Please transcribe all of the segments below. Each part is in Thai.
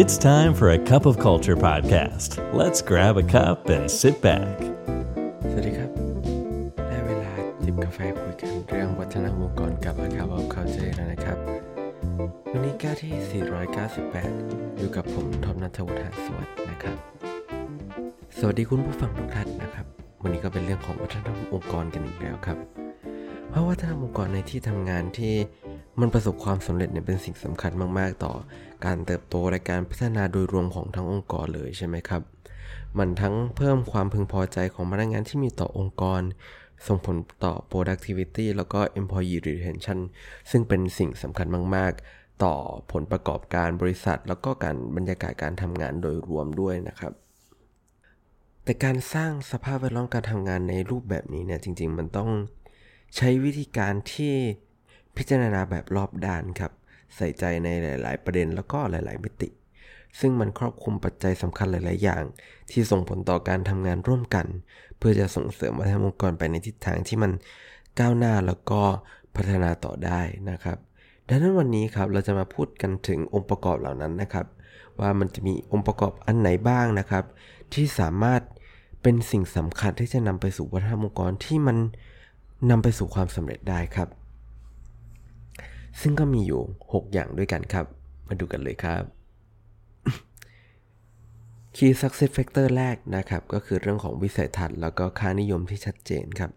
It's time for a cup of culture podcast. Let's grab a cup and sit back. สวัสดีครับ ได้เวลาจิบกาแฟคุยกันเรื่องวัฒนธรรมองค์กรกับ a c a b of Culture แล้วนะครับ วันนี้ก้าที่ 498 อยู่กับผมทอมนัทวุฒิสวัสดิ์นะครับ สวัสดีคุณผู้ฟังทุกท่านนะครับ วันนี้ก็เป็นเรื่องของวัฒนธรรมองค์กรกันอีกแล้วครับ เพราะวัฒนธรรมองค์กรในที่ทำงานที่ มันประสบความสำเร็จเนี่ยเป็นสิ่งสำคัญมาก ๆ ต่อ การเติบโตและการพัฒนาโดยรวมของทั้งองค์กรเลยใช่ไหมครับ มันทั้งเพิ่มความพึงพอใจของพนักงานที่มีต่อองค์กร ส่งผลต่อ productivity แล้วก็ employee retention ซึ่งเป็นสิ่งสำคัญมาก ๆ ต่อผลประกอบการบริษัท แล้วก็การบรรยากาศการทำงานโดยรวมด้วยนะครับแต่การสร้างสภาพแวดล้อมการทำงานในรูปแบบนี้เนี่ยจริง ๆ มันต้องใช้วิธีการที่ พิจารณาแบบรอบด้านครับ ใส่ใจในหลาย ๆ ประเด็นแล้วก็หลาย ๆ มิติ ซึ่งมันครอบคลุมปัจจัยสำคัญหลาย ๆ อย่าง ที่ส่งผลต่อการทำงานร่วมกัน เพื่อจะส่งเสริมวัฒนธรรมองค์กรไปในทิศทางที่มันก้าวหน้าแล้วก็พัฒนาต่อได้นะครับดังนั้นวันนี้ครับเราจะมาพูดกันถึงองค์ประกอบเหล่านั้นนะครับ ว่ามันจะมีองค์ประกอบอันไหนบ้างนะครับ ที่สามารถเป็นสิ่งสำคัญที่จะนำไปสู่วัฒนธรรมองค์กรที่มันนำไปสู่ความสำเร็จได้ครับ ซึ่งก็มีอยู่ 6 อย่างด้วยกันครับ มาดูกันเลยครับ Key Success Factor แรกนะครับ ก็คือเรื่องของวิสัยทัศน์แล้วก็ค่านิยมที่ชัดเจนครับ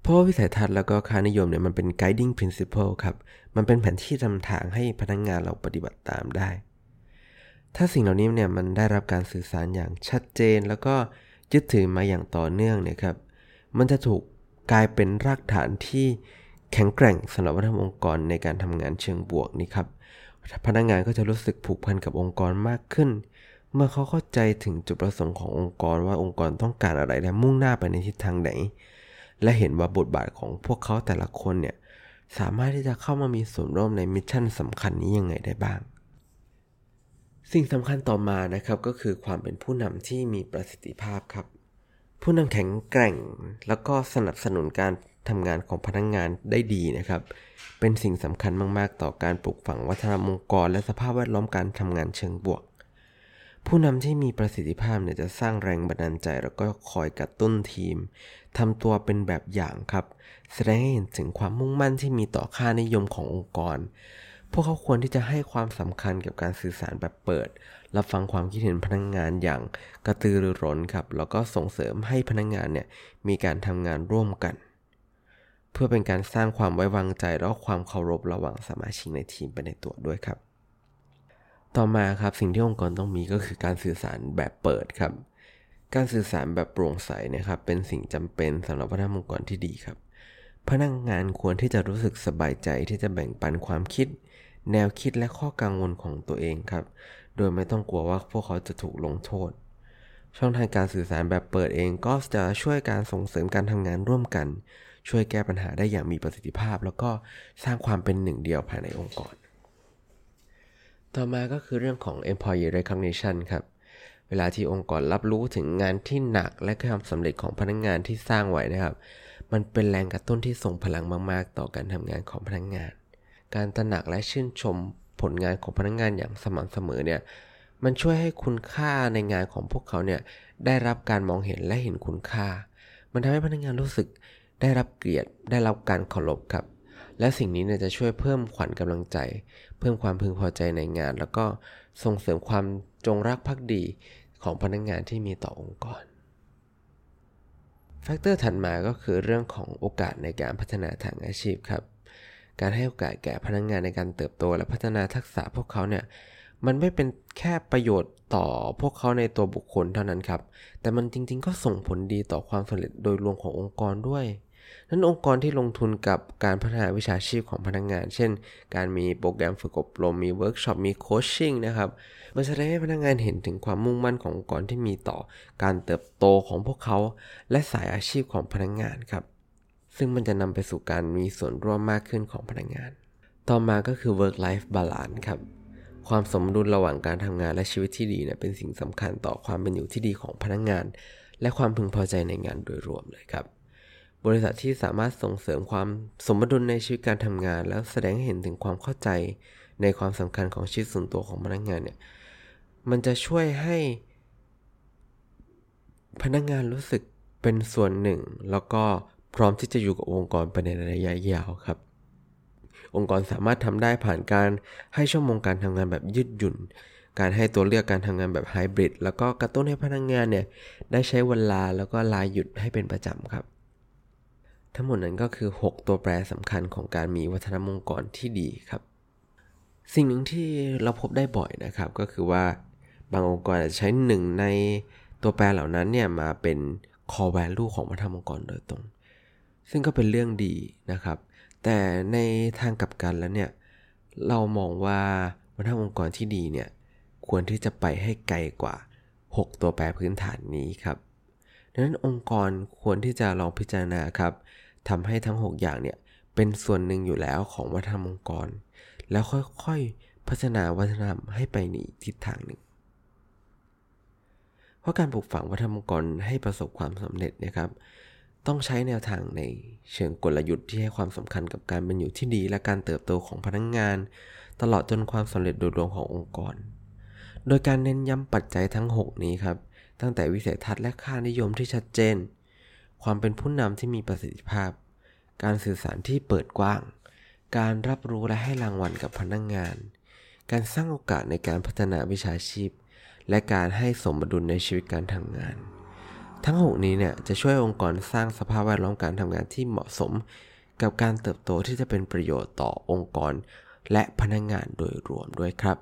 เพราะว่าวิสัยทัศน์แล้วก็ค่านิยมเนี่ยมันเป็น guiding principle ครับ มันเป็นแผนที่นำทางให้พนักงงานเราปฏิบัติตามได้ ถ้าสิ่งเหล่านี้เนี่ยมันได้รับการสื่อสารอย่างชัดเจน แล้วก็ยึดถือมาอย่างต่อเนื่องเนี่ยครับ มันจะถูกกลายเป็นรากฐานที่ แข็งแกร่งสำหรับวัฒนธรรมองค์กรในการทำงานเชิงบวกนี่ครับพนักงานก็จะรู้สึกผูกพันกับองค์กรมากขึ้น เมื่อเขาเข้าใจถึงจุดประสงค์ขององค์กรว่าองค์กรต้องการอะไรและมุ่งหน้าไปในทิศทางไหน และเห็นว่าบทบาทของพวกเขาแต่ละคนเนี่ยสามารถที่จะเข้ามามีส่วนร่วมในมิชชั่นสำคัญนี้ยังไงได้บ้าง สิ่งสำคัญต่อมานะครับก็คือความเป็นผู้นำที่มีประสิทธิภาพครับ ผู้นำแข็งแกร่ง แล้วก็สนับสนุนการ ทำงานของพนักงงานได้ดีนะครับ เป็นสิ่งสำคัญมาก ๆ ต่อการปลูกฝังวัฒนธรรมองค์กร และสภาพแวดล้อมการทำงานเชิงบวก ผู้นำที่มีประสิทธิภาพเนี่ยจะสร้างแรงบันดาลใจ แล้วก็คอยกระตุ้นทีมทำตัวเป็นแบบอย่างครับ แสดงให้เห็นถึงความมุ่งมั่นที่มีต่อค่านิยมขององค์กร พวกเขาควรที่จะให้ความสำคัญกับการสื่อสารแบบเปิด รับฟังความคิดเห็นพนักงงานอย่างกระตือรือร้นครับ แล้วก็ส่งเสริมให้พนักงงานเนี่ยมีการทำงานร่วมกัน พื่อเป็นการสร้างความไว้วางใจและความเคารพระหว่างสมาชิกในทีมไปในตัวด้วยครับ ต่อมาครับสิ่งที่องค์กรต้องมีก็คือการสื่อสารแบบเปิดครับ การสื่อสารแบบโปร่งใสนะครับ เป็นสิ่งจำเป็นสำหรับพนักงานองค์กรที่ดีครับ พนักงานควรที่จะรู้สึกสบายใจที่จะแบ่งปันความคิด แนวคิดและข้อกังวลของตัวเองครับ โดยไม่ต้องกลัวว่าพวกเขาจะถูกลงโทษ ช่องทางการสื่อสารแบบเปิดเองก็จะช่วยการส่งเสริมการทำงานร่วมกัน ช่วยแก้ปัญหาได้อย่างมีประสิทธิภาพ แล้วก็สร้างความเป็นหนึ่งเดียวภายในองค์กร ต่อมาก็คือเรื่องของ employee recognition ครับ เวลาที่องค์กรรับรู้ถึงงานที่หนักและความสำเร็จของพนักงงานที่สร้างไว้นะครับ มันเป็นแรงกระตุ้นที่ส่งพลังมาก ๆ ต่อการทำงานของพนักงงาน การตระหนักและชื่นชมผลงานของพนักงงานอย่างสม่ำเสมอเนี่ยมันช่วยให้คุณค่าในงานของพวกเขาเนี่ยได้รับการมองเห็นและเห็นคุณค่า มันทำให้พนักงานรู้สึก ได้รับเกียรติได้รับการเคารพครับ และสิ่งนี้เนี่ยจะช่วยเพิ่มขวัญกำลังใจ เพิ่มความพึงพอใจในงาน แล้วก็ส่งเสริมความจงรักภักดีของพนักงงานที่มีต่อองค์กรfactor ถัดมาก็คือเรื่องของโอกาสในการพัฒนาทางอาชีพครับ การให้โอกาสแก่พนักงานในการเติบโต และพัฒนาทักษะพวกเขาเนี่ยมันไม่เป็นแค่ประโยชน์ต่อพวกเขาในตัวบุคคลเท่านั้นครับ แต่มันจริงๆก็ส่งผลดีต่อความสำเร็จโดยรวมขององค์กรด้วย นั้นองค์กรที่ลงทุนกับการพัฒนาวิชาชีพของพนักงาน เช่น การมีโปรแกรมฝึกอบรม มีเวิร์กช็อป มี coaching นะครับ มันแสดงให้พนักงานเห็นถึงความมุ่งมั่นขององค์กรที่มีต่อการเติบโตของพวกเขา และสายอาชีพของพนักงงานครับ ซึ่งมันจะนำไปสู่การมีส่วนร่วมมากขึ้นของพนักงงาน ต่อมาก็คือ work life balance ครับ ความสมดุลระหว่างการทำงานและชีวิตที่ดีเนี่ยเป็นสิ่งสำคัญต่อความเป็นอยู่ที่ดีของพนักงงาน และความพึงพอใจในงานโดยรวมเลยครับ บริษัทที่สามารถส่งเสริมความสมดุลในชีวิตการทำงาน แล้วแสดงให้เห็นถึงความเข้าใจในความสำคัญของชีวิตส่วนตัวของพนักงานเนี่ยมันจะช่วยให้พนักงานรู้สึกเป็นส่วนหนึ่ง แล้วก็พร้อมที่จะอยู่กับองค์กรไปในระยะยาวครับ องค์กรสามารถทำได้ผ่านการให้ชั่วโมงการทำงานแบบยืดหยุ่น การให้ตัวเลือกการทำงานแบบไฮบริดแล้วก็กระตุ้นให้พนักงานเนี่ยได้ใช้เวลาแล้วก็ลาหยุดให้เป็นประจำครับ ทั้งหมดนั้นก็คือ 6 ตัวแปรสำคัญของการมีวัฒนธรรมองค์กรที่ดีครับ สิ่งหนึ่งที่เราพบได้บ่อยนะครับ ก็คือว่าบางองค์กรอาจจะใช้หนึ่งในตัวแปรเหล่านั้นเนี่ยมาเป็น core value ของวัฒนธรรมองค์กรโดยตรง ซึ่งก็เป็นเรื่องดีนะครับ แต่ในทางกลับกันแล้วเนี่ยเรามองว่าวัฒนธรรมองค์กรที่ดีเนี่ยควรที่จะไปให้ไกลกว่า 6 ตัวแปรพื้นฐานนี้ครับดังนั้นองค์กรควรที่จะลองพิจารณาครับ ทำให้ทั้ง 6 อย่างเนี่ยเป็นส่วนหนึ่งอยู่แล้วของวัฒนธรรมองค์กร แล้วค่อยๆพัฒนาวัฒนธรรมให้ไปในทิศทางหนึ่ง เพราะการปลูกฝังวัฒนธรรมองค์กรให้ประสบความสำเร็จนะครับ ต้องใช้แนวทางในเชิงกลยุทธ์ที่ให้ความสำคัญกับการเป็นอยู่ที่ดี และการเติบโตของพนักงงาน ตลอดจนความสำเร็จโดยรวมขององค์กร โดยการเน้นย้ำปัจจัยทั้ง 6 นี้ครับตั้งแต่วิสัยทัศน์และค่านิยมที่ชัดเจน ความเป็นผู้นำที่มีประสิทธิภาพ การสื่อสารที่เปิดกว้าง การรับรู้และให้รางวัลกับพนักงงาน การสร้างโอกาสในการพัฒนาวิชาชีพ และการให้สมดุลในชีวิตการทำงาน ทั้ง 6 นี้เนี่ยจะช่วยองค์กรสร้างสภาพแวดล้อมการทำงานที่เหมาะสม กับการเติบโตที่จะเป็นประโยชน์ต่อองค์กร และพนักงงานโดยรวมด้วยครับ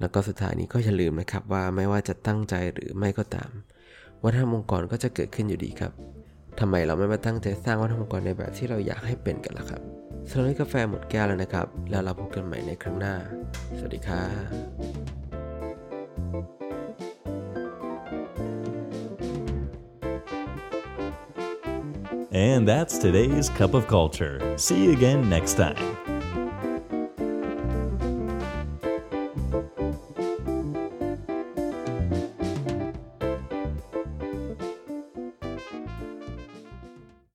แล้วก็สุดท้ายนี้ก็อย่าลืมนะครับว่าไม่ว่าจะตั้งใจหรือไม่ก็ตามวัฒนธรรมองค์กรก็จะเกิดขึ้นอยู่ดีครับ ทำไมเราไม่มาตั้งใจสร้างวัฒนธรรมองค์กรในแบบที่เราอยากให้เป็นกันล่ะครับสำหรับกาแฟหมดแก้วแล้วนะครับ แล้วเราพบกันใหม่ในครั้งหน้า สวัสดีครับ And that's today's Cup of Culture. See you again next time.